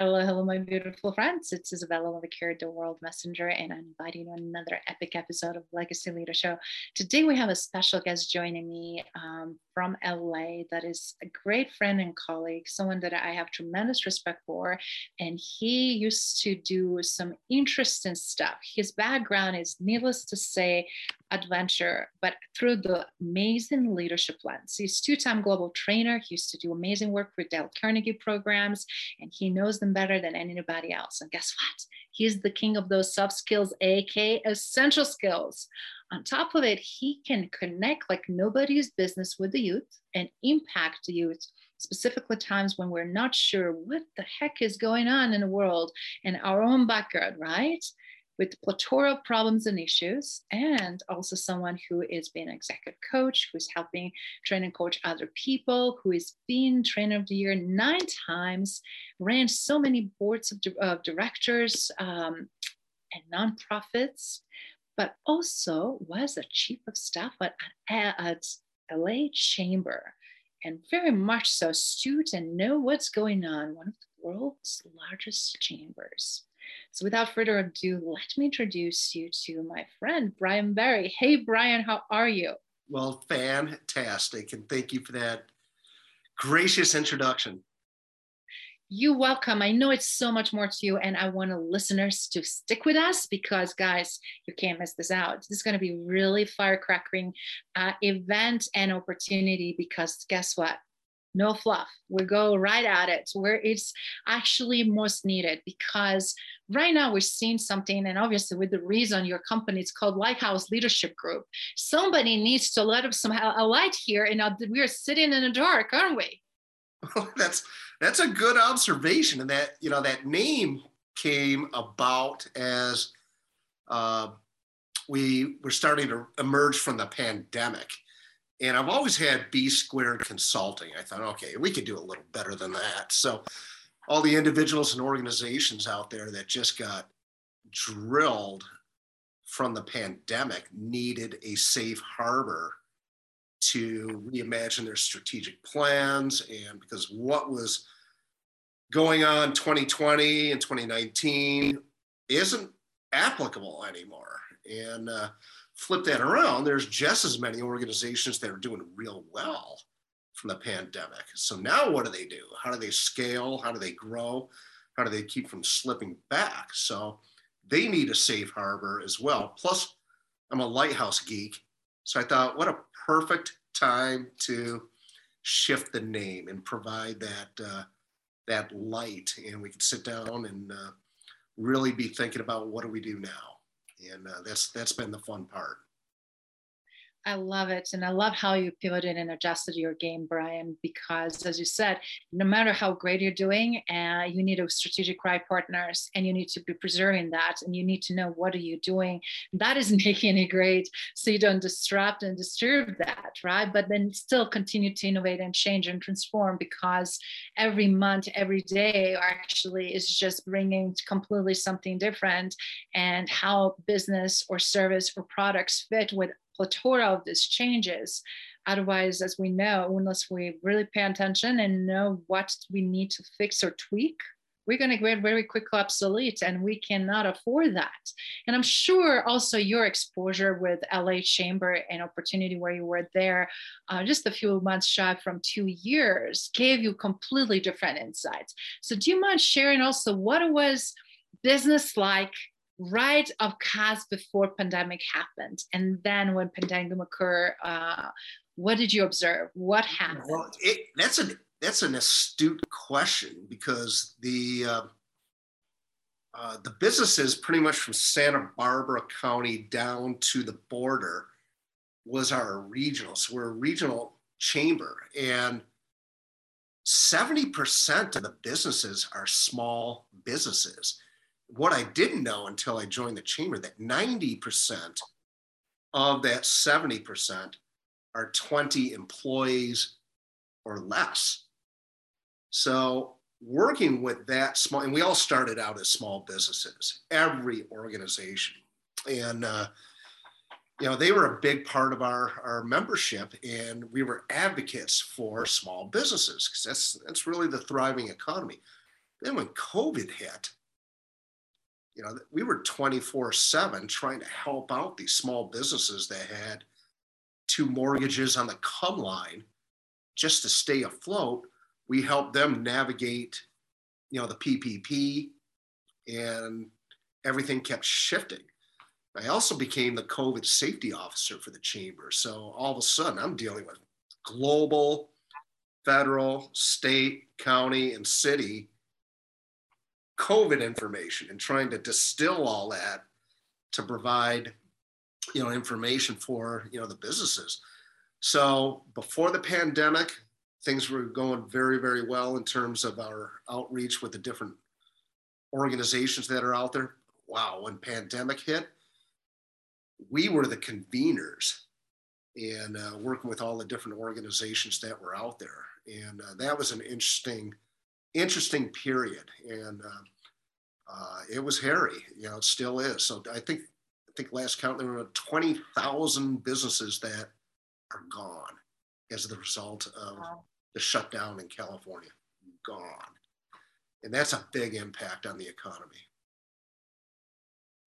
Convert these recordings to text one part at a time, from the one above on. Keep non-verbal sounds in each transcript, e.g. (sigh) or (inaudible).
Hello, hello, my beautiful friends. It's Isabella Lavicure, the World Messenger, and I'm inviting you another epic episode of Legacy Leader Show. Today, we have a special guest joining me um, from LA that is a great friend and colleague, someone that I have tremendous respect for. And he used to do some interesting stuff. His background is, needless to say, adventure, but through the amazing leadership lens. He's two-time global trainer. He used to do amazing work for Dale Carnegie programs, and he knows them better than anybody else. And guess what? He's the king of those soft skills, aka essential skills. On top of it, he can connect like nobody's business with the youth and impact the youth specifically times when we're not sure what the heck is going on in the world and our own backyard, right? with plethora of problems and issues, and also someone who is being executive coach, who's helping train and coach other people, who is being trainer of the year nine times, ran so many boards of, of directors um, and nonprofits, but also was a chief of staff at, at LA Chamber and very much so astute and know what's going on, one of the world's largest chambers. So without further ado, let me introduce you to my friend, Brian Barry. Hey, Brian, how are you? Well, fantastic. And thank you for that gracious introduction. You welcome. I know it's so much more to you, and I want listeners to stick with us because, guys, you can't miss this out. This is going to be really firecrackering uh, event and opportunity because guess what? no fluff. We go right at it where it's actually most needed because right now we're seeing something, and obviously with the reason your company is called Lighthouse Leadership Group, somebody needs to let up some a light here, and we are sitting in the dark, aren't we? (laughs) That's that's a good observation, and that you know that name came about as uh, we were starting to emerge from the pandemic and I've always had B squared consulting. I thought, okay, we could do a little better than that. So, all the individuals and organizations out there that just got drilled from the pandemic needed a safe harbor to reimagine their strategic plans. And because what was going on 2020 and 2019 isn't applicable anymore. And uh, flip that around, there's just as many organizations that are doing real well from the pandemic. So now what do they do? How do they scale? How do they grow? How do they keep from slipping back? So they need a safe harbor as well. Plus, I'm a lighthouse geek. So I thought, what a perfect time to shift the name and provide that uh, that light, and we can sit down and uh, really be thinking about what do we do now and uh, that's that's been the fun part. I love it. And I love how you pivoted and adjusted your game, Brian, because as you said, no matter how great you're doing, uh, you need a strategic right partners and you need to be preserving that and you need to know what are you doing that is (laughs) making it great so you don't disrupt and disturb that, right? But then still continue to innovate and change and transform because every month, every day actually is just bringing completely something different and how business or service or products fit with plethora of these changes. Otherwise, as we know, unless we really pay attention and know what we need to fix or tweak, we're going to get very quickly obsolete and we cannot afford that. And I'm sure also your exposure with LA Chamber and opportunity where you were there uh, just a few months shy from two years gave you completely different insights. So do you mind sharing also what it was business like right of cusp before pandemic happened. And then when pandemic occurred uh, what did you observe? What happened? Well it, that's an that's an astute question because the uh, uh, the businesses pretty much from santa barbara county down to the border was our regional. So we're a regional chamber, and 70% of the businesses are small businesses. What I didn't know until I joined the chamber that 90% of that 70% are 20 employees or less. So working with that small, and we all started out as small businesses, every organization. And, uh, you know, they were a big part of our, our membership, and we were advocates for small businesses because that's, that's really the thriving economy. Then when COVID hit, you know, we were 24 7 trying to help out these small businesses that had two mortgages on the come line just to stay afloat we helped them navigate, you know, the PPP, and everything kept shifting. I also became the COVID safety officer for the chamber. So all of a sudden, I'm dealing with global, federal, state, county, and city COVID information and trying to distill all that to provide, you know, information for you know the businesses. So before the pandemic, things were going very, very well in terms of our outreach with the different organizations that are out there. Wow, when pandemic hit, we were the conveners and uh, working with all the different organizations that were out there. And uh, that was an interesting, interesting period. And uh, uh it was hairy, you know, it still is. So I think, I think last count, there were 20,000 businesses that are gone as the result of wow. the shutdown in California. Gone. And that's a big impact on the economy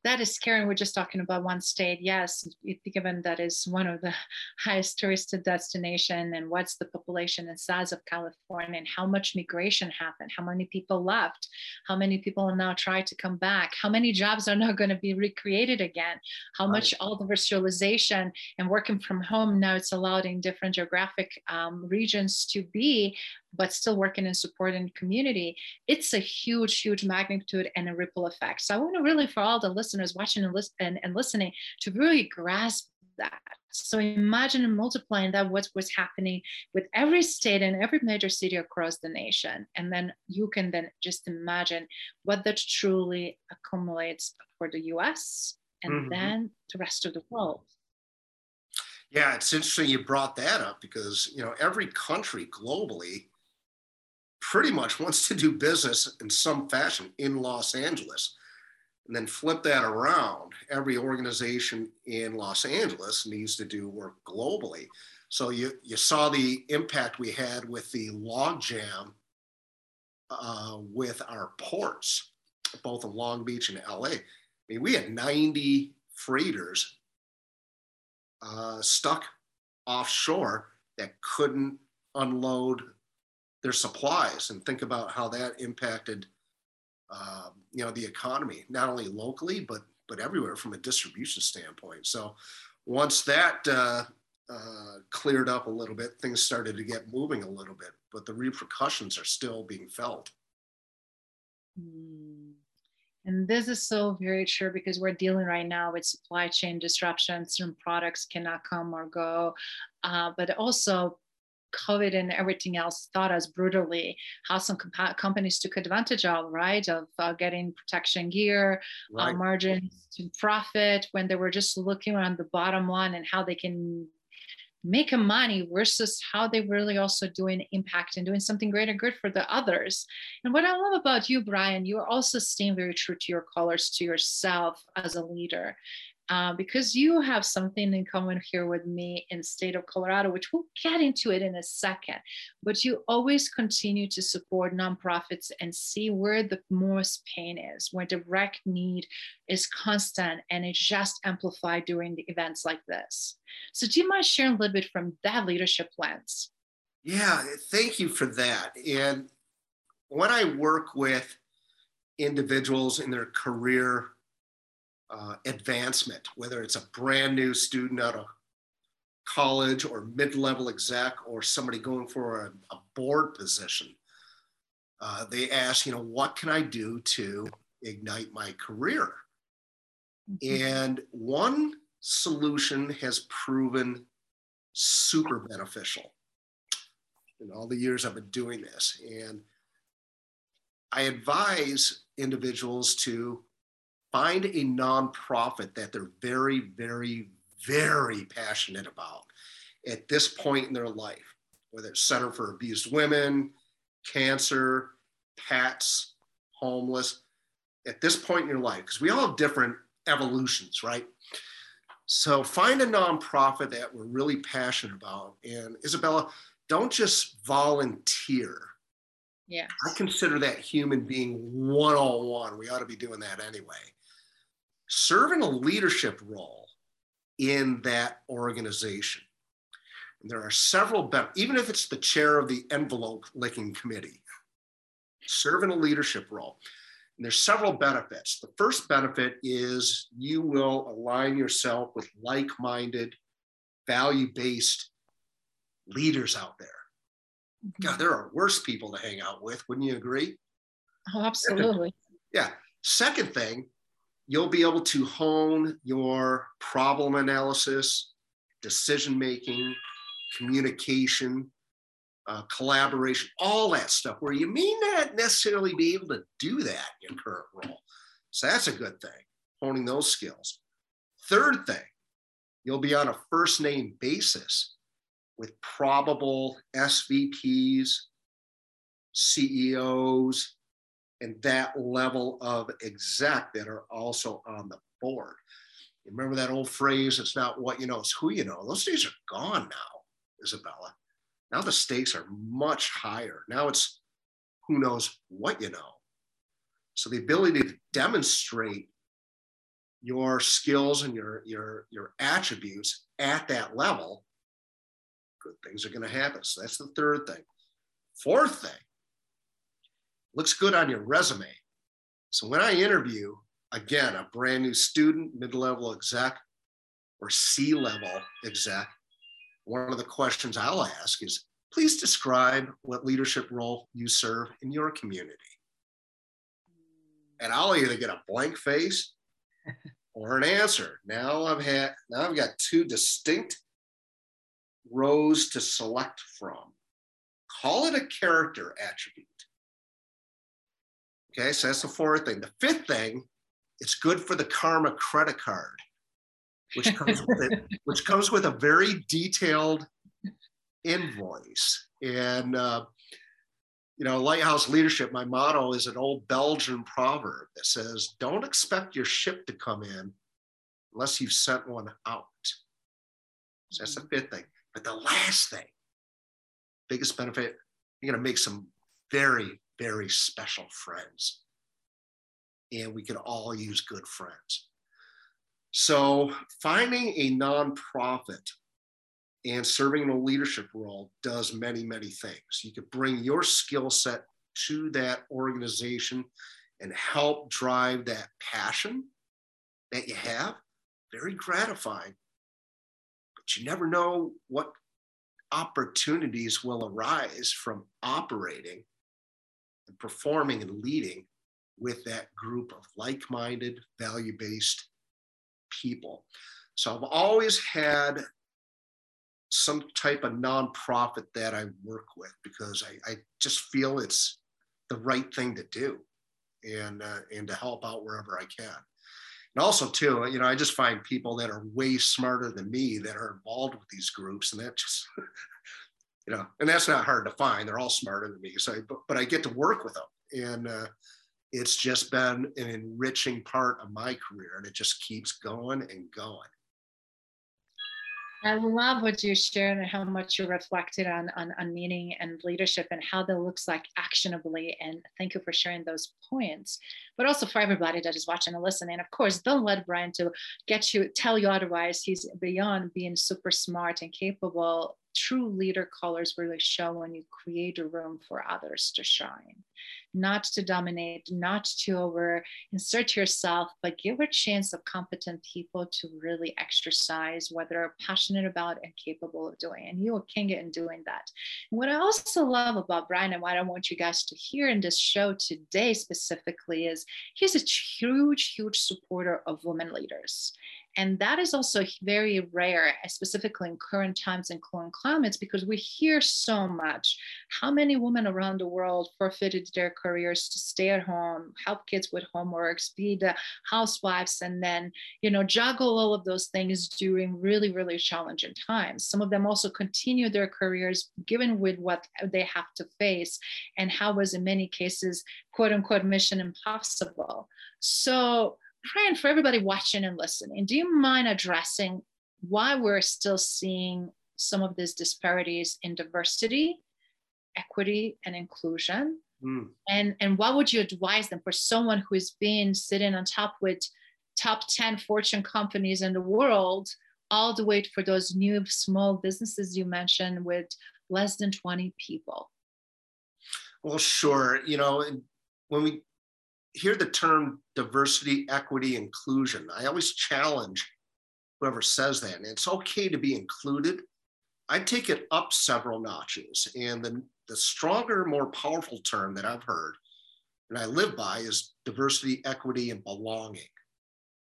that is scary. We're just talking about one state. Yes, given that is one of the (laughs) highest touristed destination and what's the population and size of California and how much migration happened, how many people left, how many people now try to come back, how many jobs are now going to be recreated again, how much all the virtualization and working from home now it's allowed in different geographic um, regions to be but still working and supporting community, it's a huge, huge magnitude and a ripple effect. So I want to really, for all the listeners watching and, listen, and, and listening, to really grasp that. So imagine multiplying that what was happening with every state and every major city across the nation. And then you can then just imagine what that truly accumulates for the US and mm-hmm. then the rest of the world. Yeah, it's interesting you brought that up because you know every country globally pretty much wants to do business in some fashion in Los Angeles. And then flip that around. Every organization in Los Angeles needs to do work globally. So you, you saw the impact we had with the logjam uh, with our ports, both in Long Beach and LA. I mean, we had 90 freighters uh, stuck offshore that couldn't unload their supplies and think about how that impacted um, you know the economy not only locally but but everywhere from a distribution standpoint. So once that uh, uh, cleared up a little bit things started to get moving a little bit but the repercussions are still being felt. Mm. and this is so very true because we're dealing right now with supply chain disruptions. Certain products cannot come or go. Uh, but also COVID and everything else taught us brutally how some comp- companies took advantage of, right? Of uh, getting protection gear, uh, right. uh, margins to profit when they were just looking on the bottom line and how they can make a money versus how they really also doing impact and doing something greater good for the others. And what I love about you, Brian, you are also staying very true to your colors, to yourself as a leader uh, because you have something in common here with me in the state of Colorado, which we'll get into it in a second. But you always continue to support nonprofits and see where the most pain is, where direct need is constant and it's just amplified during the events like this. So do you mind sharing a little bit from that leadership lens? Yeah, thank you for that. And when I work with individuals in their career uh, advancement, whether it's a brand new student out of college or mid-level exec or somebody going for a, a board position. Uh, they ask, you know, what can I do to ignite my career? Mm-hmm. And one solution has proven super beneficial. in all the years I've been doing this. And I advise individuals to find a nonprofit that they're very, very, very passionate about at this point in their life, whether it's Center for Abused Women, cancer, pets, homeless, at this point in your life, because we all have different evolutions, right? So find a nonprofit that we're really passionate about. And Isabella, don't just volunteer. Yeah. I consider that human being one on one. We ought to be doing that anyway. Serve in a leadership role in that organization. And there are several, be- even if it's the chair of the envelope licking committee, serve in a leadership role. And there's several benefits. The first benefit is you will align yourself with like minded, value based leaders out there. Mm-hmm. God, there are worse people to hang out with. Wouldn't you agree? Oh, absolutely. Yeah. Second thing, you'll be able to hone your problem analysis, decision making, communication, uh, collaboration, all that stuff, where you may not necessarily be able to do that in your current role. So that's a good thing, honing those skills. Third thing, you'll be on a first name basis with probable SVPs, CEOs, and that level of exec that are also on the board. You remember that old phrase, it's not what you know, it's who you know. Those days are gone now, Isabella. Now the stakes are much higher. Now it's who knows what you know. So the ability to demonstrate your skills and your your your attributes at that level, good things are going to happen. So that's the third thing. Fourth thing, looks good on your resume. So when I interview, again, a brand new student, mid-level exec, or C-level exec, one of the questions I'll ask is, please describe what leadership role you serve in your community. And I'll either get a blank face or an answer. Now I've had now I've got two distinct rows to select from. Call it a character attribute. Okay, so that's the fourth thing. The fifth thing, it's good for the karma credit card, which comes (laughs) with it, which comes with a very detailed invoice. And uh, you know, lighthouse leadership, my motto is an old Belgian proverb that says, don't expect your ship to come in unless you've sent one out. So that's the fifth thing. But the last thing, biggest benefit, you're going to make some very, very special friends. And we can all use good friends. So finding a nonprofit and serving in a leadership role does many, many things. You could bring your skill set to that organization and help drive that passion that you have. Very gratifying. But you never know what opportunities will arise from operating and performing and leading with that group of like minded, value based people. So I've always had some type of nonprofit that I work with because I, I just feel it's the right thing to do and uh, and to help out wherever I can. And also too, you know, I just find people that are way smarter than me that are involved with these groups, and that just, (laughs) you know, and that's not hard to find. They're all smarter than me, so I, but, but I get to work with them, and uh, it's just been an enriching part of my career, and it just keeps going and going. I love what you shared and how much you reflected on, on, on meaning and leadership and how that looks like actionably. And thank you for sharing those points. But also for everybody that is watching and listening. Of course, don't let Brian to get you tell you otherwise. He's beyond being super smart and capable. True leader colors really show when you create a room for others to shine not to dominate, not to over insert yourself, but give a chance of competent people to really exercise what they're passionate about and capable of doing. And you are king in doing that. And what I also love about Brian and what I want you guys to hear in this show today specifically is he's a huge, huge supporter of women leaders. And that is also very rare, eh, specifically in current times and current climates, because we hear so much. How many women around the world forfeited their careers to stay at home, help kids with homeworks, be the housewives, and then, you know, juggle all of those things during really, really challenging times. Some of them also continue their careers given with what they have to face and how was in many cases, quote unquote, mission impossible. So praying for everybody watching and listening. Do you mind addressing why we're still seeing some of these disparities in diversity, equity, and inclusion? Mm. And, and what would you advise them for someone who has been sitting on top with top 10 fortune companies in the world, all the way for those new small businesses you mentioned with less than 20 people? Well, sure. You know, when we hear the term diversity, equity, inclusion, I always challenge whoever says that. And it's okay to be included. I take it up several notches. And the, the stronger, more powerful term that I've heard and I live by is diversity, equity, and belonging.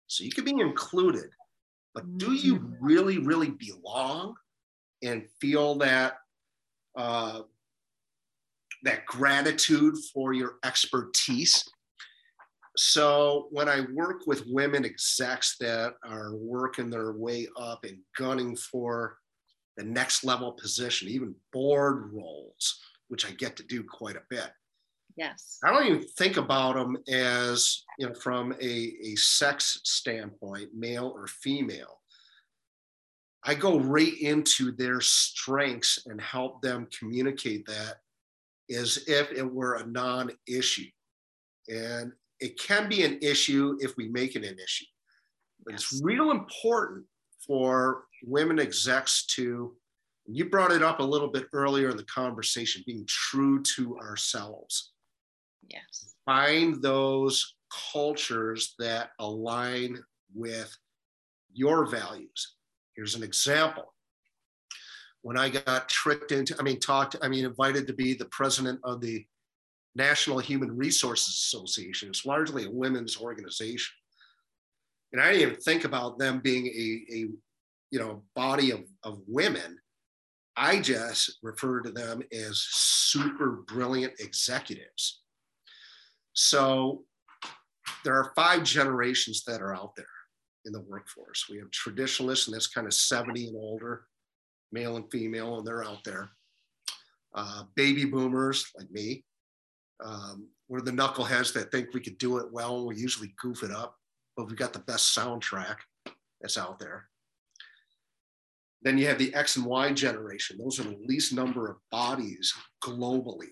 So you can be included, but do you mm-hmm. really, really belong and feel that uh, that gratitude for your expertise so when I work with women execs that are working their way up and gunning for the next level position, even board roles, which I get to do quite a bit. Yes. I don't even think about them as, you know, from a, a sex standpoint, male or female. I go right into their strengths and help them communicate that as if it were a non issue. And it can be an issue if we make it an issue. But yes. it's real important for women execs to, you brought it up a little bit earlier in the conversation, being true to ourselves. Yes. Find those cultures that align with your values. Here's an example. When I got tricked into, I mean, talked, I mean, invited to be the president of the National Human Resources Association. It's largely a women's organization. And I didn't even think about them being a, a you know, body of, of women. I just refer to them as super brilliant executives. So there are five generations that are out there in the workforce. We have traditionalists, and that's kind of 70 and older, male and female, and they're out there. Uh, baby boomers like me, um, we're the knuckleheads that think we could do it well. We usually goof it up, but we've got the best soundtrack that's out there. Then you have the X and Y generation. Those are the least number of bodies globally.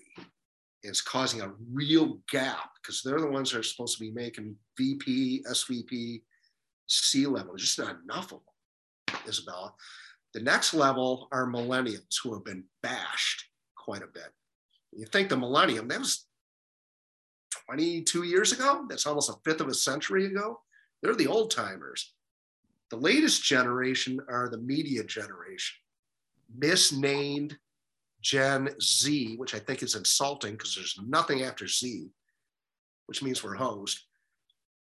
It's causing a real gap because they're the ones that are supposed to be making VP, SVP, C level. Just not enough of them, Isabella. The next level are millennials who have been bashed quite a bit. You think the millennium, that was 22 years ago. That's almost a fifth of a century ago. They're the old timers. The latest generation are the media generation, misnamed Gen Z, which I think is insulting because there's nothing after Z, which means we're host.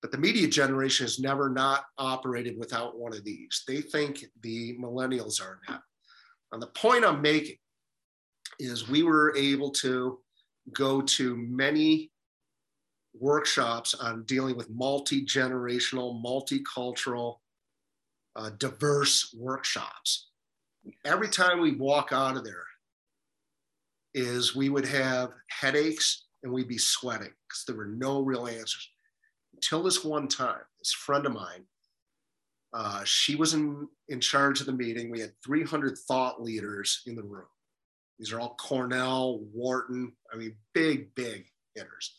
But the media generation has never not operated without one of these. They think the millennials are now. And the point I'm making is we were able to go to many workshops on dealing with multi generational, multicultural, uh, diverse workshops. Every time we walk out of there, is we would have headaches and we'd be sweating because there were no real answers. Until this one time, this friend of mine, uh, she was in, in charge of the meeting. We had 300 thought leaders in the room. These are all Cornell, Wharton, I mean, big, big hitters.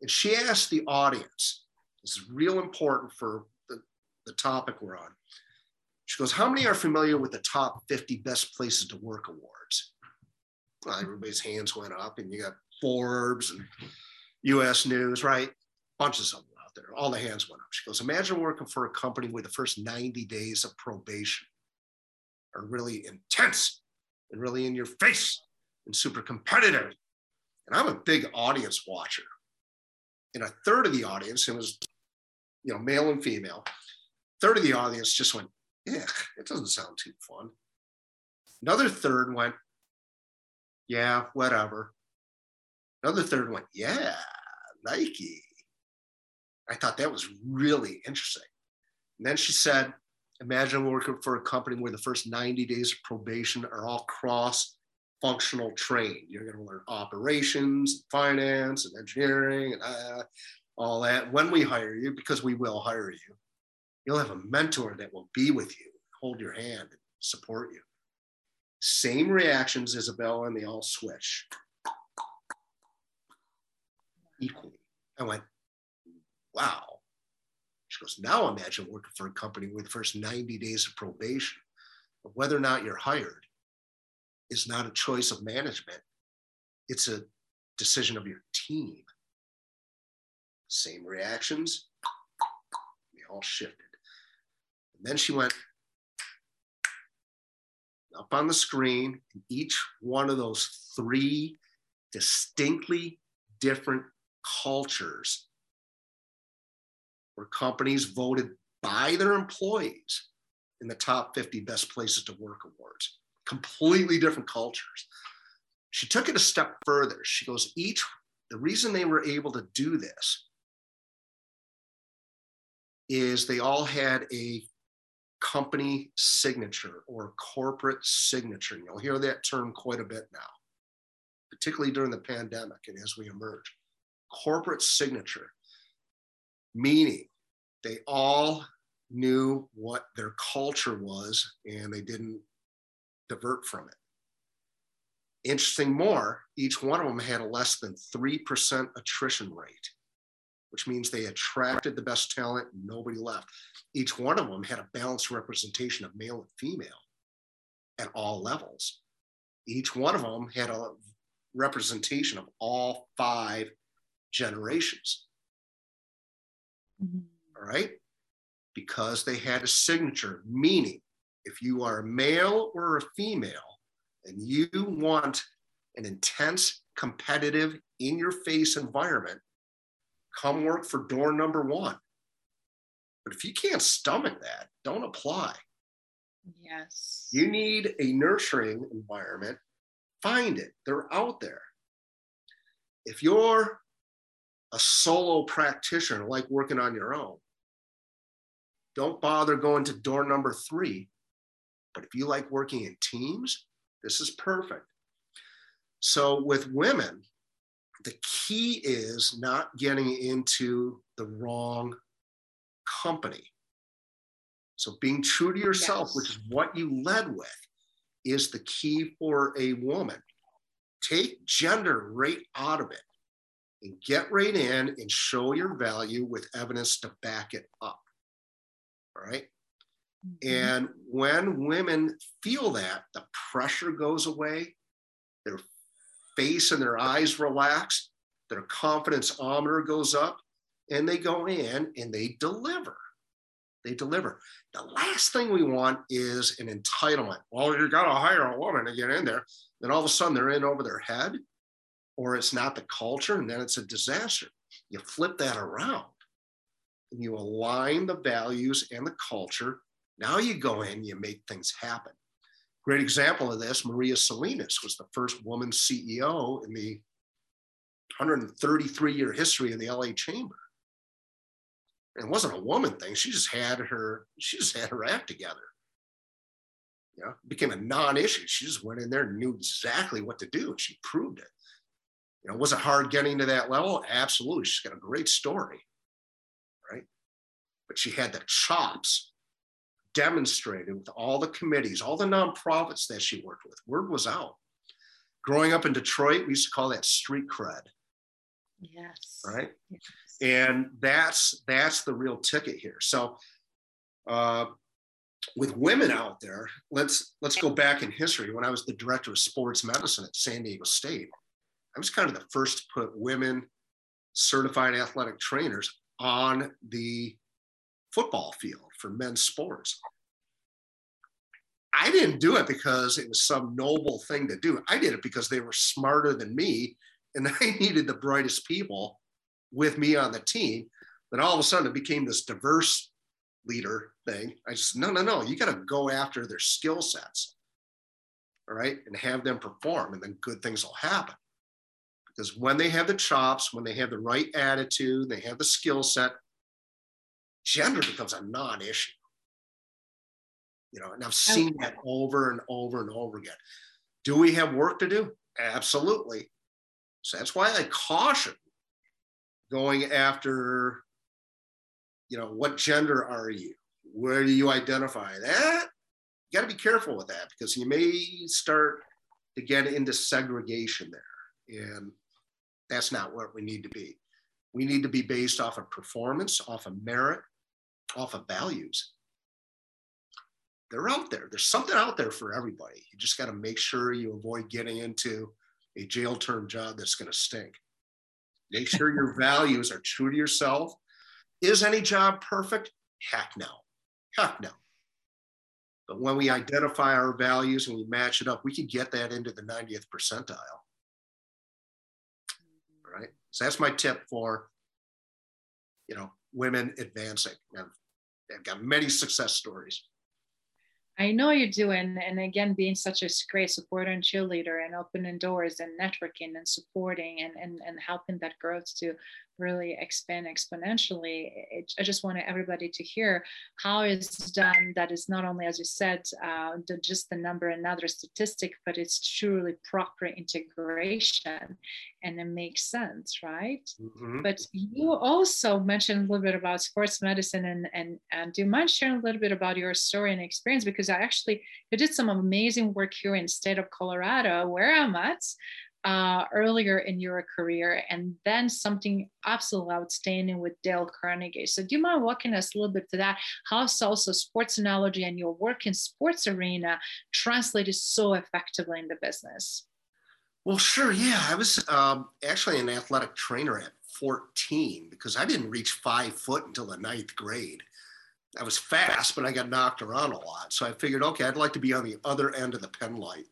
And she asked the audience, this is real important for the, the topic we're on. She goes, How many are familiar with the top 50 best places to work awards? Well, everybody's hands went up, and you got Forbes and US News, right? Bunches of them out there. All the hands went up. She goes, Imagine working for a company where the first 90 days of probation are really intense and really in your face and super competitive. And I'm a big audience watcher and a third of the audience, it was, you know, male and female, third of the audience just went, yeah, it doesn't sound too fun. Another third went, yeah, whatever. Another third went, yeah, Nike. I thought that was really interesting. And then she said, imagine working for a company where the first 90 days of probation are all cross functional trained. You're going to learn operations, finance, and engineering, and uh, all that. When we hire you, because we will hire you, you'll have a mentor that will be with you, hold your hand, and support you. Same reactions, Isabella, and they all switch equally. I went, wow. She goes, now imagine working for a company with the first 90 days of probation. Whether or not you're hired is not a choice of management, it's a decision of your team. Same reactions, they all shifted. And then she went, up on the screen, and each one of those three distinctly different cultures where companies voted by their employees in the top 50 best places to work awards, completely different cultures. She took it a step further. She goes, each, the reason they were able to do this is they all had a company signature or corporate signature. You'll hear that term quite a bit now, particularly during the pandemic and as we emerge. Corporate signature, meaning they all knew what their culture was and they didn't divert from it. Interesting more, each one of them had a less than 3% attrition rate which means they attracted the best talent and nobody left. Each one of them had a balanced representation of male and female at all levels. Each one of them had a representation of all five generations. Mm-hmm. All right? Because they had a signature, meaning if you are a male or a female and you want an intense, competitive, in your face environment, come work for door number one. But if you can't stomach that, don't apply. Yes. You need a nurturing environment. Find it, they're out there. If you're a solo practitioner, like working on your own, don't bother going to door number three. But if you like working in teams, this is perfect. So, with women, the key is not getting into the wrong company. So being true to yourself, yes. which is what you led with, is the key for a woman. Take gender right out of it and get right in and show your value with evidence to back it up. All right? Mm-hmm. And when women feel that, the pressure goes away, they're face and their eyes relax, their confidence ometer goes up, and they go in and they deliver. They deliver. The last thing we want is an entitlement. Well, you got to hire a woman to get in there. Then all of a sudden they're in over their head, or it's not the culture, and then it's a disaster. You flip that around and you align the values and the culture. Now you go in, you make things happen. Great example of this, Maria Salinas was the first woman CEO in the 133 year history of the LA Chamber. It wasn't a woman thing. She just had her, she just had her act together. You know, it became a non-issue. She just went in there and knew exactly what to do, and she proved it. You know, was it hard getting to that level? Absolutely. She's got a great story, right? But she had the chops demonstrated with all the committees, all the nonprofits that she worked with. Word was out. Growing up in Detroit, we used to call that street cred. Yes. Right. Yes. And that's that's the real ticket here. So uh, with women out there, let's let's go back in history. When I was the director of sports medicine at San Diego State, I was kind of the first to put women certified athletic trainers on the football field for men's sports. I didn't do it because it was some noble thing to do. I did it because they were smarter than me and (laughs) I needed the brightest people with me on the team. But all of a sudden it became this diverse leader thing. I just, no, no, no, you got to go after their skill sets. All right. And have them perform, and then good things will happen. Because when they have the chops, when they have the right attitude, they have the skill set, gender becomes a non issue. You know, and I've oh. seen that over and over and over again. Do we have work to do? Absolutely. So that's why I caution going after, you know, what gender are you? Where do you identify that? You got to be careful with that because you may start to get into segregation there. And that's not what we need to be. We need to be based off of performance, off of merit, off of values. They're out there. There's something out there for everybody. You just got to make sure you avoid getting into a jail term job that's going to stink. Make sure your (laughs) values are true to yourself. Is any job perfect? Heck no. Heck no. But when we identify our values and we match it up, we can get that into the 90th percentile. Right. So that's my tip for, you know, women advancing. I've got many success stories. I know you do. And, and again, being such a great supporter and cheerleader and opening doors and networking and supporting and, and, and helping that growth to really expand exponentially. It, I just wanted everybody to hear how it's done. That is not only, as you said, uh, the, just the number, another statistic, but it's truly proper integration and it makes sense, right? Mm-hmm. But you also mentioned a little bit about sports medicine and, and, and do you mind sharing a little bit about your story and experience? Because I actually, you did some amazing work here in the state of Colorado, where I'm at, uh, earlier in your career, and then something absolutely outstanding with Dale Carnegie. So, do you mind walking us a little bit to that? How also sports analogy and your work in sports arena translated so effectively in the business? Well, sure. Yeah, I was um, actually an athletic trainer at 14 because I didn't reach five foot until the ninth grade. I was fast, but I got knocked around a lot. So I figured, okay, I'd like to be on the other end of the pen light.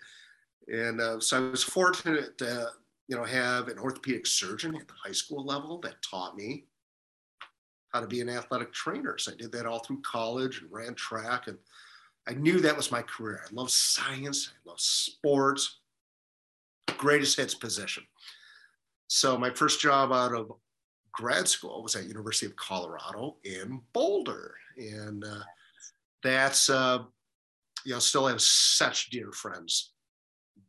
And uh, so I was fortunate to, you know, have an orthopedic surgeon at the high school level that taught me how to be an athletic trainer. So I did that all through college and ran track. And I knew that was my career. I love science, I love sports, greatest hits position. So my first job out of grad school was at University of Colorado in Boulder. And uh, that's, uh, you know, still have such dear friends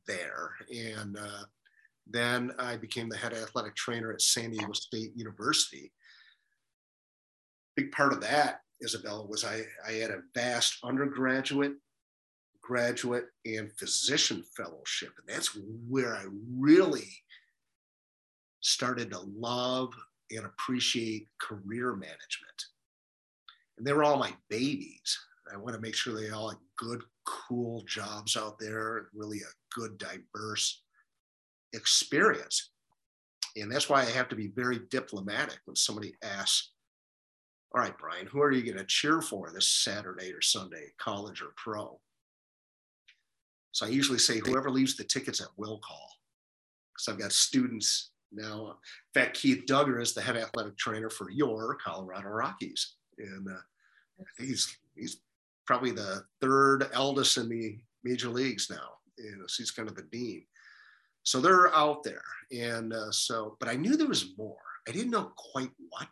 there. And uh, then I became the head athletic trainer at San Diego State University. Big part of that, Isabella, was I, I had a vast undergraduate, graduate, and physician fellowship. And that's where I really started to love and appreciate career management. And they were all my babies. I want to make sure they all had good, cool jobs out there, really a good, diverse experience. And that's why I have to be very diplomatic when somebody asks, All right, Brian, who are you going to cheer for this Saturday or Sunday, college or pro? So I usually say, Whoever leaves the tickets at will call. Because I've got students now. In fact, Keith Dugger is the head athletic trainer for your Colorado Rockies. And uh, he's, he's probably the third eldest in the major leagues now. You know, so he's kind of the dean. So they're out there, and uh, so, but I knew there was more. I didn't know quite what.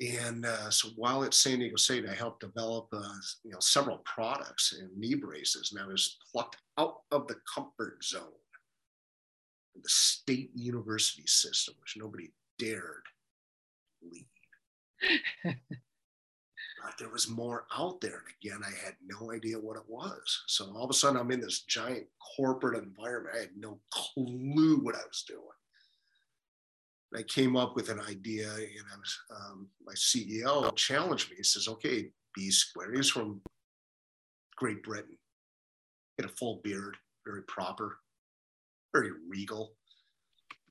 And uh, so while at San Diego State, I helped develop, uh, you know, several products and knee braces, and I was plucked out of the comfort zone, the state university system, which nobody dared leave. (laughs) but there was more out there. And again, I had no idea what it was. So all of a sudden, I'm in this giant corporate environment. I had no clue what I was doing. And I came up with an idea, and I was um, my CEO challenged me. He says, "Okay, B Square. He's from Great Britain. Had a full beard, very proper, very regal."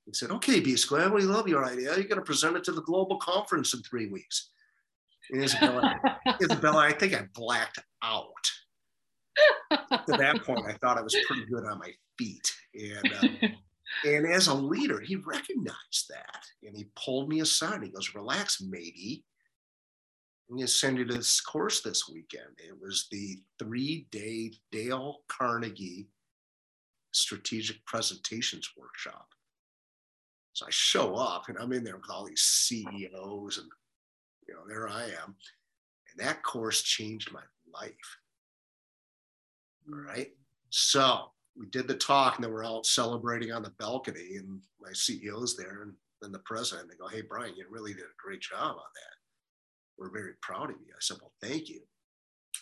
He said, "Okay, B Square, we love your idea. You're going to present it to the global conference in three weeks." Isabella, (laughs) Isabella, I think I blacked out. At that point, I thought I was pretty good on my feet. And, um, (laughs) and as a leader, he recognized that and he pulled me aside. He goes, Relax, matey. I'm going to send you to this course this weekend. It was the three day Dale Carnegie Strategic Presentations Workshop. So I show up and I'm in there with all these CEOs, and you know, there I am. And that course changed my life. All right. So we did the talk, and then we're out celebrating on the balcony, and my CEO's there, and then the president. They go, "Hey, Brian, you really did a great job on that." we're very proud of you. I said, well, thank you.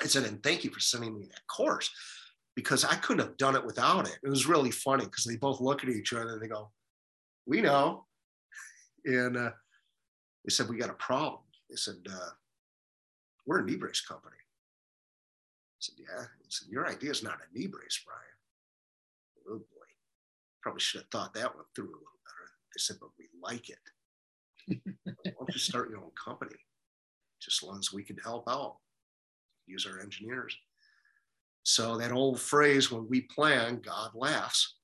I said, and thank you for sending me that course because I couldn't have done it without it. It was really funny because they both look at each other and they go, we know. (laughs) And uh, they said, we got a problem. They said, uh, we're a knee brace company. I said, yeah. He said, your idea is not a knee brace, Brian. Oh boy, probably should have thought that one through a little better. They said, but we like it. (laughs) Why don't you start your own company? just as long as we can help out, use our engineers. So that old phrase, when we plan, God laughs.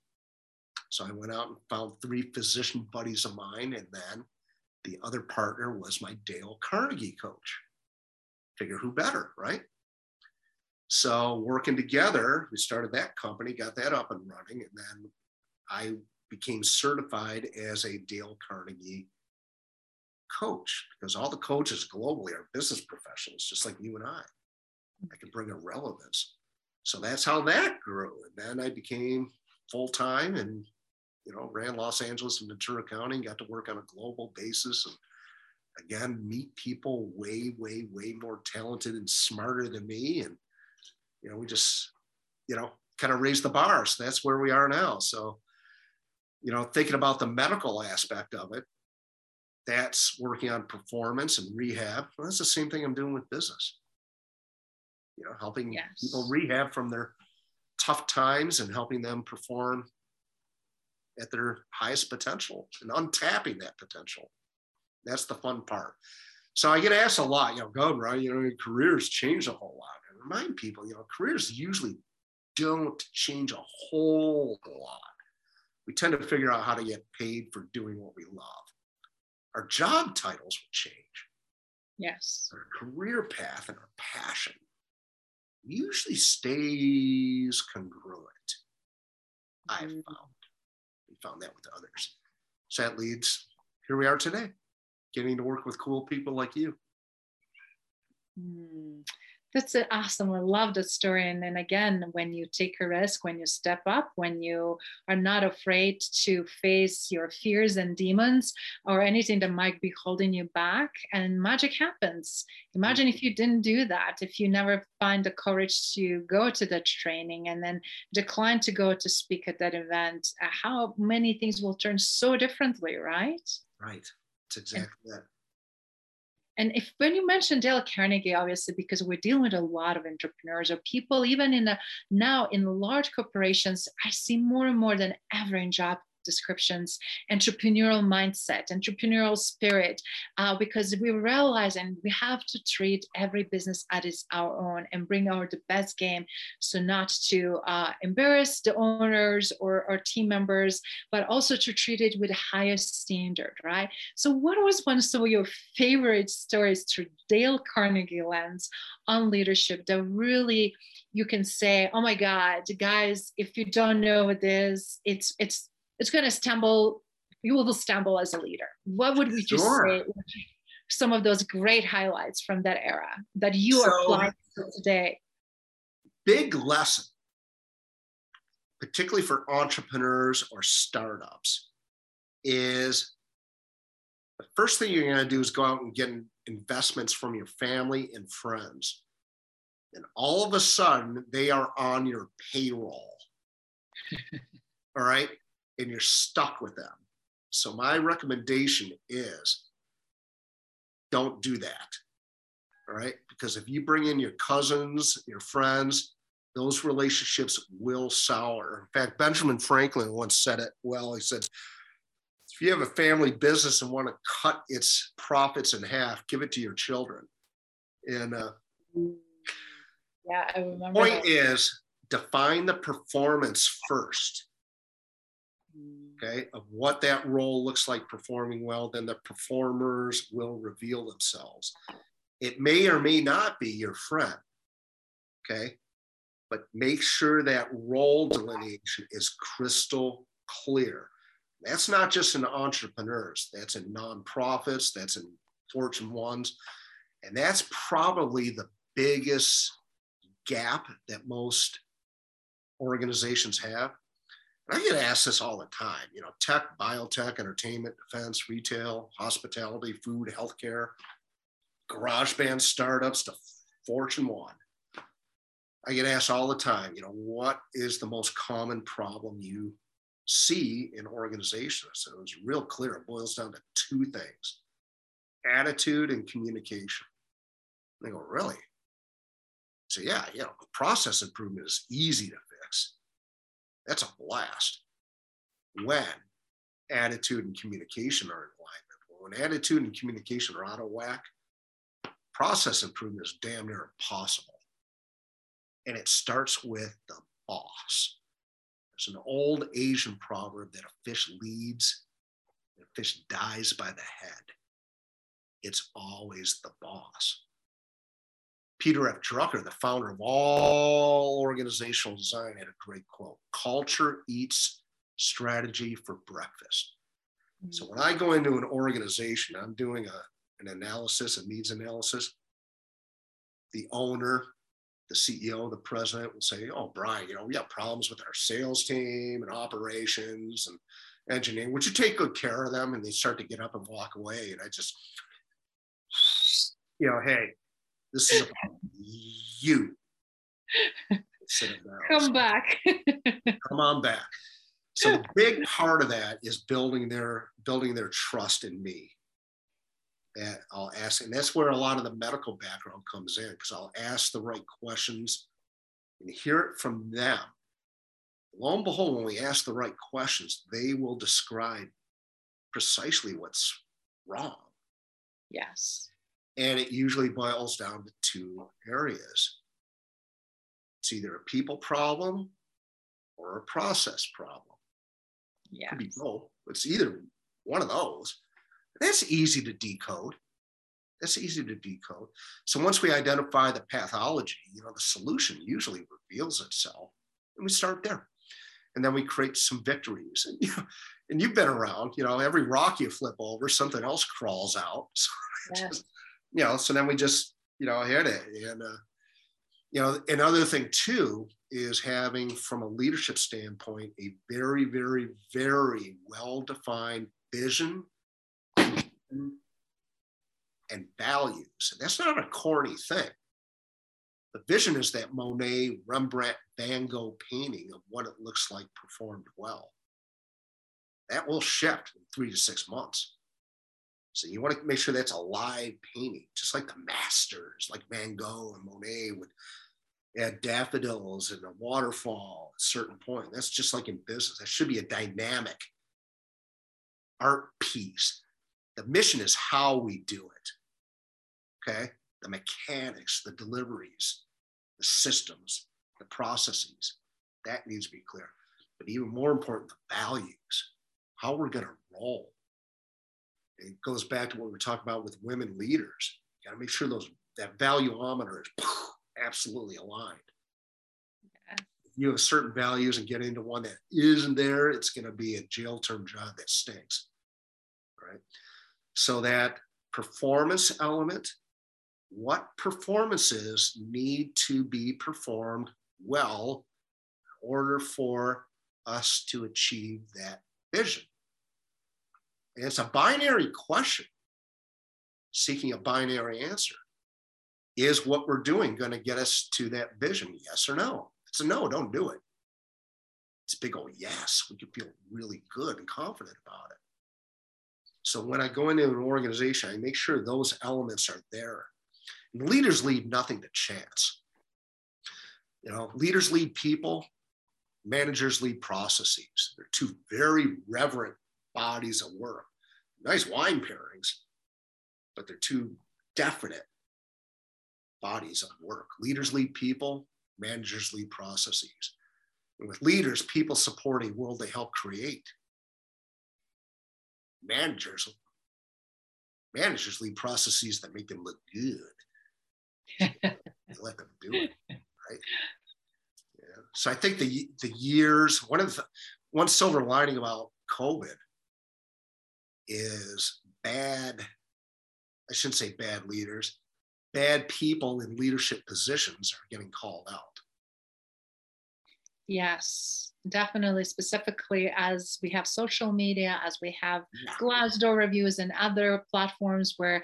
So I went out and found three physician buddies of mine, and then the other partner was my Dale Carnegie coach. Figure who better, right? So working together, we started that company, got that up and running, and then I became certified as a Dale Carnegie coach because all the coaches globally are business professionals, just like you and I. I can bring a relevance. So that's how that grew. And then I became full time and, you know, ran Los Angeles and Ventura County, got to work on a global basis. And again, meet people way, way, way more talented and smarter than me. And, you know, we just, you know, kind of raised the bar. So that's where we are now. So, you know, thinking about the medical aspect of it, that's working on performance and rehab. Well, that's the same thing I'm doing with business. You know, helping yes. people rehab from their tough times and helping them perform at their highest potential and untapping that potential. That's the fun part. So I get asked a lot, you know, go, right? You know, your careers change a whole lot. And remind people, you know, careers usually don't change a whole lot. We tend to figure out how to get paid for doing what we love our job titles will change. Yes. Our career path and our passion usually stays congruent. I've mm-hmm. found. We found that with others. So that leads, here we are today, getting to work with cool people like you. Mm that's awesome. I love that story. And then again, when you take a risk, when you step up, when you are not afraid to face your fears and demons or anything that might be holding you back, and magic happens. Imagine if you didn't do that, if you never find the courage to go to that training and then decline to go to speak at that event, uh, how many things will turn so differently, right? Right. It's exactly and, that and if when you mentioned Dale Carnegie, obviously, because we're dealing with a lot of entrepreneurs or people, even in the now in large corporations, I see more and more than ever in job descriptions, entrepreneurial mindset, entrepreneurial spirit, uh, because we realize and we have to treat every business as our own and bring our the best game. So not to uh, embarrass the owners or, our team members, but also to treat it with the highest standard, right? So what was one of your favorite stories through Dale Carnegie lens on leadership that really you can say, oh my God, guys, if you don't know this, it's it's it's going to stumble you will stumble as a leader. What would we just sure. say some of those great highlights from that era that you so, are applying to today? Big lesson particularly for entrepreneurs or startups is the first thing you're going to do is go out and get investments from your family and friends. And all of a sudden they are on your payroll. (laughs) All right and you're stuck with them. So my recommendation is don't do that. All right. Because if you bring in your cousins, your friends, those relationships will sour. In fact, Benjamin Franklin once said it well. He said, if you have a family business and want to cut its profits in half, give it to your children. And uh, yeah, I remember. Point that. is define the performance first okay, of what that role looks like performing well, then the performers will reveal themselves. It may or may not be your friend. Okay. But make sure that role delineation is crystal clear. That's not just in entrepreneurs, that's in nonprofits, that's in Fortune ones. And that's probably the biggest gap that most organizations have. And I get asked this all the time, you know, tech, biotech, entertainment, defense, retail, hospitality, food, healthcare, garage band startups to Fortune One. I get asked all the time, you know, what is the most common problem you see in organizations? So it was real clear. It boils down to two things attitude and communication. They go, really? So yeah, you know, process improvement is easy to fix. That's a blast. When attitude and communication are in alignment, when attitude and communication are out of whack, process improvement is damn near impossible. And it starts with the boss. There's an old Asian proverb that a fish leads, a fish dies by the head. It's always the boss. Peter F. Drucker, the founder of all organizational design, had a great quote Culture eats strategy for breakfast. Mm-hmm. So when I go into an organization, I'm doing a, an analysis, a needs analysis. The owner, the CEO, the president will say, Oh, Brian, you know, we got problems with our sales team and operations and engineering. Would you take good care of them? And they start to get up and walk away. And I just, you know, hey, this is about you. Come back. (laughs) Come on back. So the big part of that is building their building their trust in me. That I'll ask, and that's where a lot of the medical background comes in, because I'll ask the right questions and hear it from them. Lo and behold, when we ask the right questions, they will describe precisely what's wrong. Yes. And it usually boils down to two areas it's either a people problem or a process problem. Yeah. Both. It's either one of those. That's easy to decode. That's easy to decode. So once we identify the pathology, you know, the solution usually reveals itself, and we start there. And then we create some victories. And, (laughs) you know, and you've been around, you know, every rock you flip over, something else crawls out. (laughs) So yes. just, you know, so then we just, you know, hit it. And, uh, you know, another thing too is having, from a leadership standpoint, a very, very, very well defined vision and values. And that's not a corny thing. The vision is that Monet, Rembrandt, Van Gogh painting of what it looks like performed well. That will shift in three to six months. So you want to make sure that's a live painting, just like the masters, like Van Gogh and Monet would add daffodils and a waterfall at a certain point. That's just like in business. That should be a dynamic art piece. The mission is how we do it. Okay. The mechanics, the deliveries, the systems, the processes. That needs to be clear. But even more important, the values, how we're going to roll it goes back to what we are talking about with women leaders. You got to make sure those that valueometer is absolutely aligned. Yeah. If you have certain values and get into one that isn't there, it's going to be a jail term job that stinks. Right. So that performance element, what performances need to be performed well in order for us to achieve that vision. It's a binary question, seeking a binary answer. Is what we're doing going to get us to that vision? Yes or no? It's a no, don't do it. It's a big old yes. We can feel really good and confident about it. So when I go into an organization, I make sure those elements are there. And leaders leave nothing to chance. You know, leaders lead people, managers lead processes. They're two very reverent bodies of work. Nice wine pairings, but they're two definite bodies of work. Leaders lead people, managers lead processes. And with leaders, people support a world they help create. Managers, managers lead processes that make them look good. (laughs) let them do it, right? Yeah. So I think the the years one of the one silver lining about COVID is bad. I shouldn't say bad leaders. Bad people in leadership positions are getting called out. Yes, definitely. Specifically, as we have social media, as we have Glassdoor reviews and other platforms where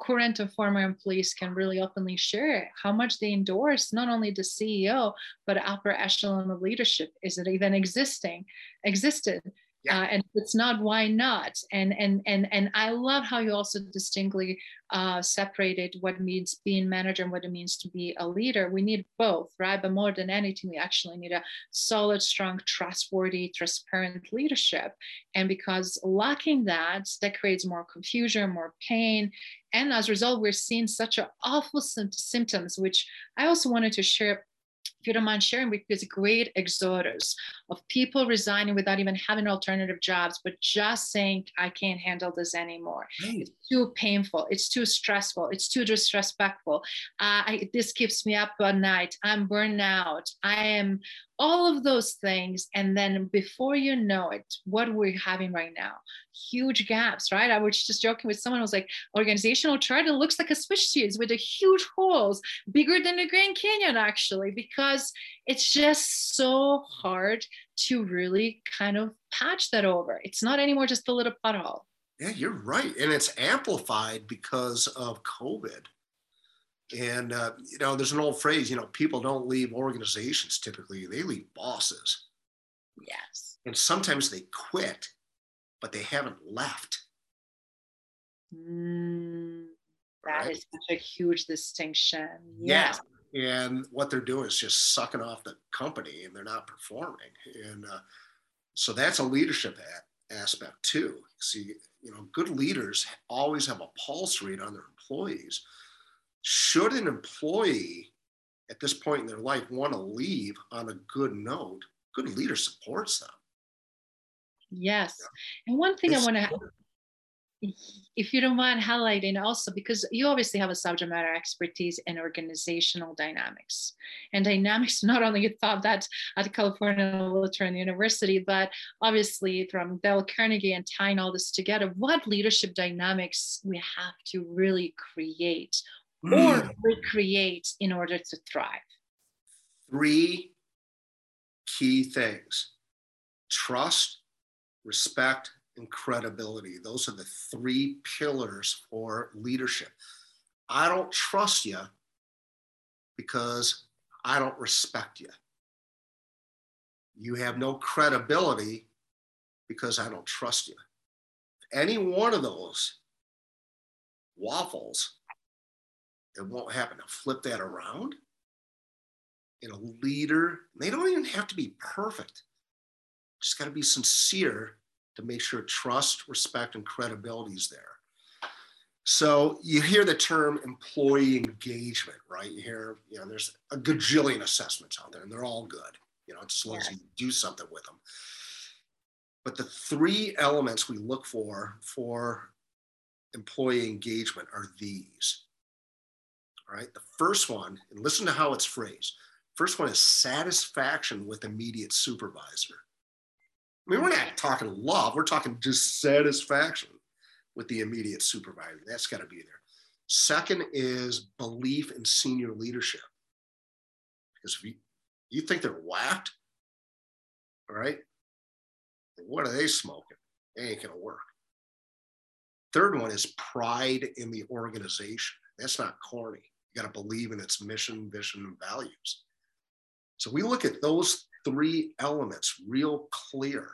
current and former employees can really openly share how much they endorse not only the CEO but upper echelon of leadership. Is it even existing? Existed yeah. Uh, and it's not why not? And and and and i love how you also distinctly uh, separated what means being manager and what it means to be a leader. We need both right? But more than anything we actually need a solid strong trustworthy transparent leadership. And because lacking that that creates more confusion more pain. And as a result we're seeing such awful symptoms which i also wanted to share if you don't mind sharing with this great exodus of people resigning without even having alternative jobs, but just saying, I can't handle this anymore. Right. It's too painful. It's too stressful. It's too disrespectful. Uh, I, this keeps me up at night. I'm burned out. I am all of those things. And then before you know it, what we're having right now, huge gaps, right? I was just joking with someone who was like, organizational chart, it looks like a cheese with the huge holes, bigger than the Grand Canyon, actually, because it's just so hard to really kind of patch that over. It's not anymore just a little pothole. Yeah, you're right. And it's amplified because of COVID. And, uh, you know, there's an old phrase, you know, people don't leave organizations typically, they leave bosses. Yes. And sometimes they quit, but they haven't left. Mm, that right? is such a huge distinction. Yes. Yeah. And what they're doing is just sucking off the company and they're not performing. And uh, so that's a leadership aspect too. See, you know, good leaders always have a pulse rate on their employees should an employee at this point in their life want to leave on a good note, good leader supports them. Yes. And one thing it's I want to, if you don't mind highlighting also, because you obviously have a subject matter expertise in organizational dynamics and dynamics, (laughs) not only you thought that at California Lutheran University, but obviously from Dale Carnegie and tying all this together, what leadership dynamics we have to really create or mm. recreate in order to thrive? Three key things trust, respect, and credibility. Those are the three pillars for leadership. I don't trust you because I don't respect you. You have no credibility because I don't trust you. Any one of those waffles it won't happen. to flip that around. In a leader, they don't even have to be perfect. Just got to be sincere to make sure trust, respect, and credibility is there. So you hear the term employee engagement, right? You hear, you know, there's a gajillion assessments out there, and they're all good, you know, as long as you do something with them. But the three elements we look for for employee engagement are these all right. The first one, and listen to how it's phrased. First one is satisfaction with immediate supervisor. I mean, we're not talking love, we're talking just satisfaction with the immediate supervisor. That's got to be there. Second is belief in senior leadership. Because if you, you think they're whacked, all right, what are they smoking? It ain't going to work. Third one is pride in the organization. That's not corny. You got to believe in its mission, vision, and values. So we look at those three elements real clear.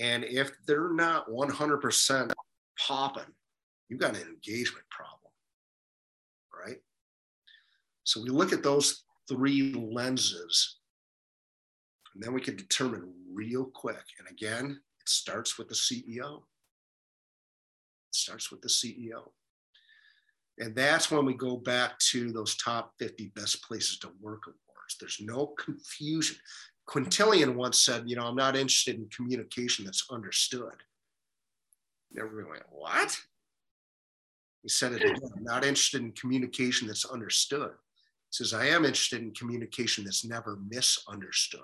And if they're not 100% popping, you've got an engagement problem, right? So we look at those three lenses, and then we can determine real quick. And again, it starts with the CEO. It starts with the CEO. And that's when we go back to those top 50 best places to work awards. There's no confusion. Quintilian once said, you know, I'm not interested in communication that's understood. And everybody went, what? He said it again. I'm not interested in communication that's understood. He says, I am interested in communication that's never misunderstood.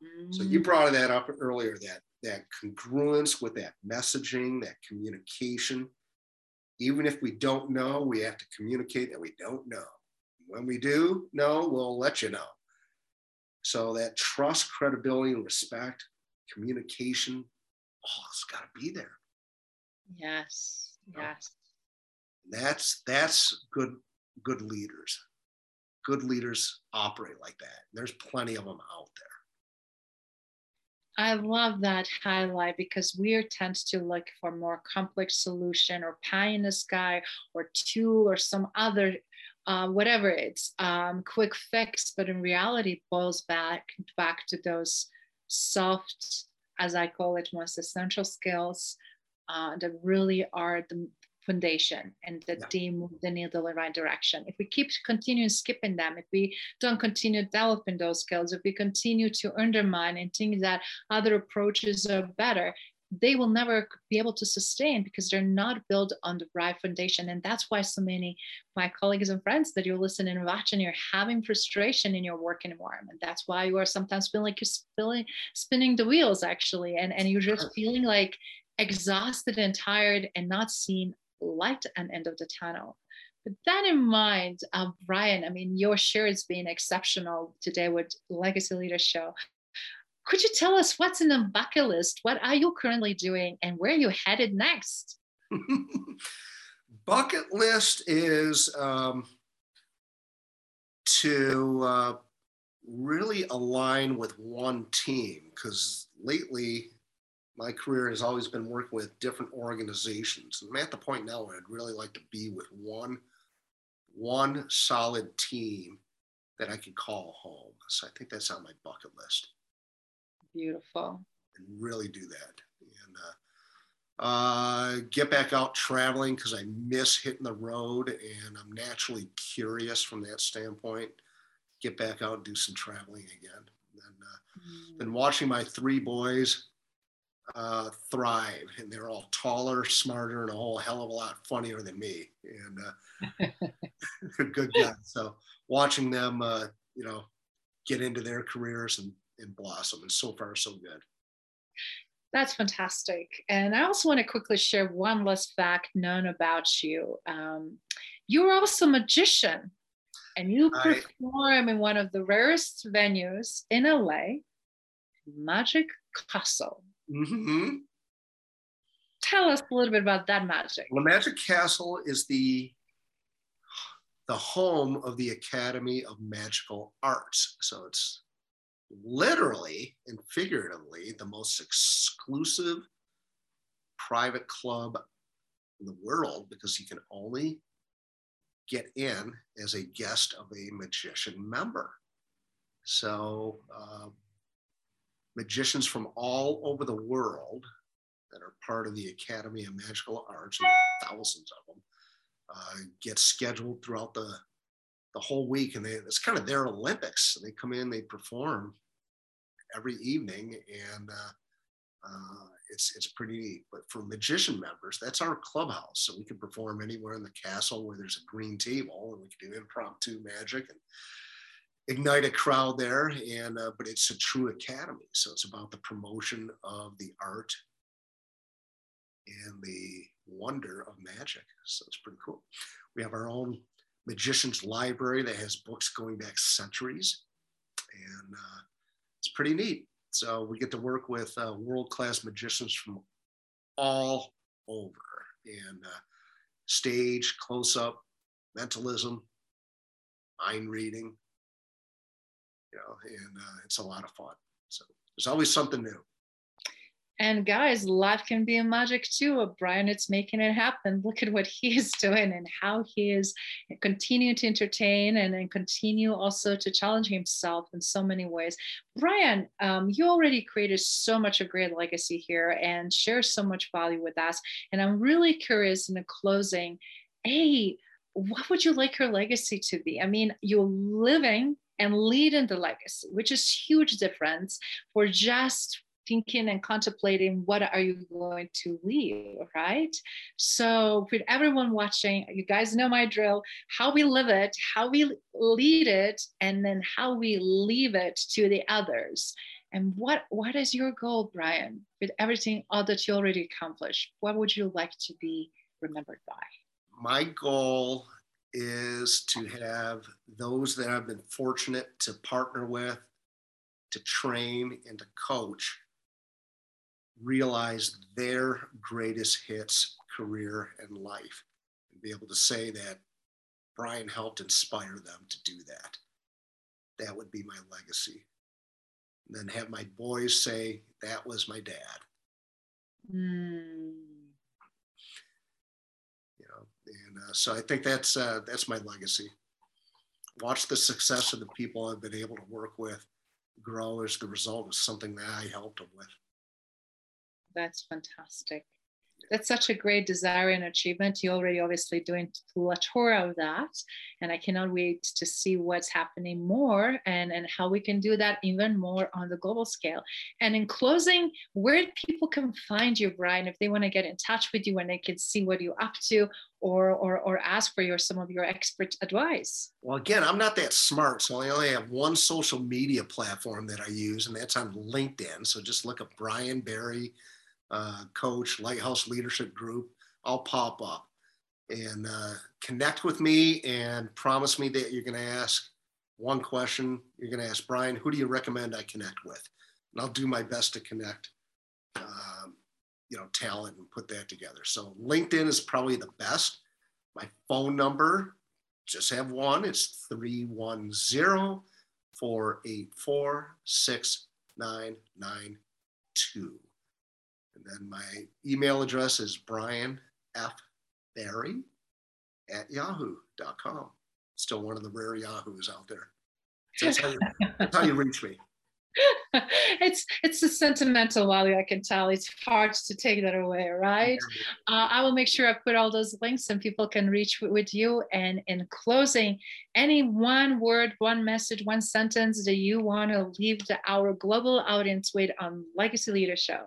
Mm. So you brought that up earlier, that that congruence with that messaging, that communication. Even if we don't know, we have to communicate that we don't know. When we do know, we'll let you know. So that trust, credibility, and respect, communication, oh, it's got to be there. Yes. Yes. That's that's good good leaders. Good leaders operate like that. There's plenty of them out there. I love that highlight because we tend to look for more complex solution or pie in the sky or tool or some other uh, whatever it's um, quick fix, but in reality, it boils back back to those soft, as I call it, most essential skills uh, that really are the foundation and that yeah. they move the needle in the right direction. If we keep continuing skipping them, if we don't continue developing those skills, if we continue to undermine and think that other approaches are better, they will never be able to sustain because they're not built on the right foundation. And that's why so many my colleagues and friends that you're listening and watching, you're having frustration in your working environment. That's why you are sometimes feeling like you're spilling, spinning the wheels actually. And, and you're just feeling like exhausted and tired and not seeing light the end of the tunnel. With that in mind, uh, Brian, I mean, your share has been exceptional today with Legacy Leader Show. Could you tell us what's in the bucket list? What are you currently doing and where are you headed next? (laughs) bucket list is um, to uh, really align with one team because lately my career has always been working with different organizations. And I'm at the point now where I'd really like to be with one, one solid team that I can call home. So I think that's on my bucket list. Beautiful. And really do that. And uh, uh, get back out traveling because I miss hitting the road and I'm naturally curious from that standpoint. Get back out and do some traveling again. And uh, mm. been watching my three boys uh, thrive, and they're all taller, smarter, and a whole hell of a lot funnier than me. And uh, (laughs) good (laughs) guys. So watching them, uh, you know, get into their careers and, and blossom, and so far so good. That's fantastic. And I also want to quickly share one last fact known about you. Um, you're also a magician, and you perform I, in one of the rarest venues in LA, Magic Castle. Mm-hmm. Tell us a little bit about that magic. Well, Magic Castle is the the home of the Academy of Magical Arts. So it's literally and figuratively the most exclusive private club in the world because you can only get in as a guest of a magician member. So uh, magicians from all over the world that are part of the Academy of Magical Arts, thousands of them, uh, get scheduled throughout the the whole week, and they, it's kind of their Olympics. They come in, they perform every evening, and uh, uh, it's it's pretty neat. But for magician members, that's our clubhouse, so we can perform anywhere in the castle where there's a green table, and we can do impromptu magic and ignite a crowd there and uh, but it's a true academy so it's about the promotion of the art and the wonder of magic so it's pretty cool. We have our own magician's library that has books going back centuries and uh, it's pretty neat. So we get to work with uh, world-class magicians from all over and uh, stage close-up mentalism mind reading know, and uh, it's a lot of fun. So there's always something new. And guys, life can be a magic too. Brian, it's making it happen. (laughs) Look at what he is doing and how he is continuing to entertain and, and continue also to challenge himself in so many ways. Brian, um, you already created so much of great legacy here and share so much value with us. And I'm really curious in the closing, hey, what would you like your legacy to be? I mean, you're living and leading the legacy, which is huge difference for just thinking and contemplating what are you going to leave right? So with everyone watching you guys know my drill how we live it how we lead it and then how we leave it to the others. And what what is your goal brian? With everything all that you already accomplished what would you like to be remembered by? My goal is to have those that I've been fortunate to partner with, to train, and to coach realize their greatest hits career and life and be able to say that Brian helped inspire them to do that. That would be my legacy. And then have my boys say, that was my dad. Mm. You know, and uh, so I think that's uh, that's my legacy. Watch the success of the people I've been able to work with grow as the result of something that I helped them with. That's fantastic. That's such a great desire and achievement. You're already obviously doing plethora of that. And I cannot wait to see what's happening more and, and how we can do that even more on the global scale. And in closing, where people can find you, Brian, if they want to get in touch with you and they can see what you're up to or, or, or ask for your some of your expert advice? Well, again, I'm not that smart, so I only have one social media platform that I use, and that's on LinkedIn. So just look up Brian Barry uh, coach, Lighthouse Leadership Group, I'll pop up and uh, connect with me and promise me that you're going to ask one question. You're going to ask Brian, who do you recommend I connect with? And I'll do my best to connect, um, you know, talent and put that together. So LinkedIn is probably the best. My phone number, just have one. It's 310 484 6992. And my email address is Brian F. Barry at yahoo.com. Still one of the rare Yahoos out there. So that's, how you, that's how you (laughs) reach me. it's it's a sentimental value i can tell it's hard to take that away right uh, i will make sure i put all those links and people can reach with you and in closing any one word one message one sentence that you want to leave the, our global audience with on legacy leader show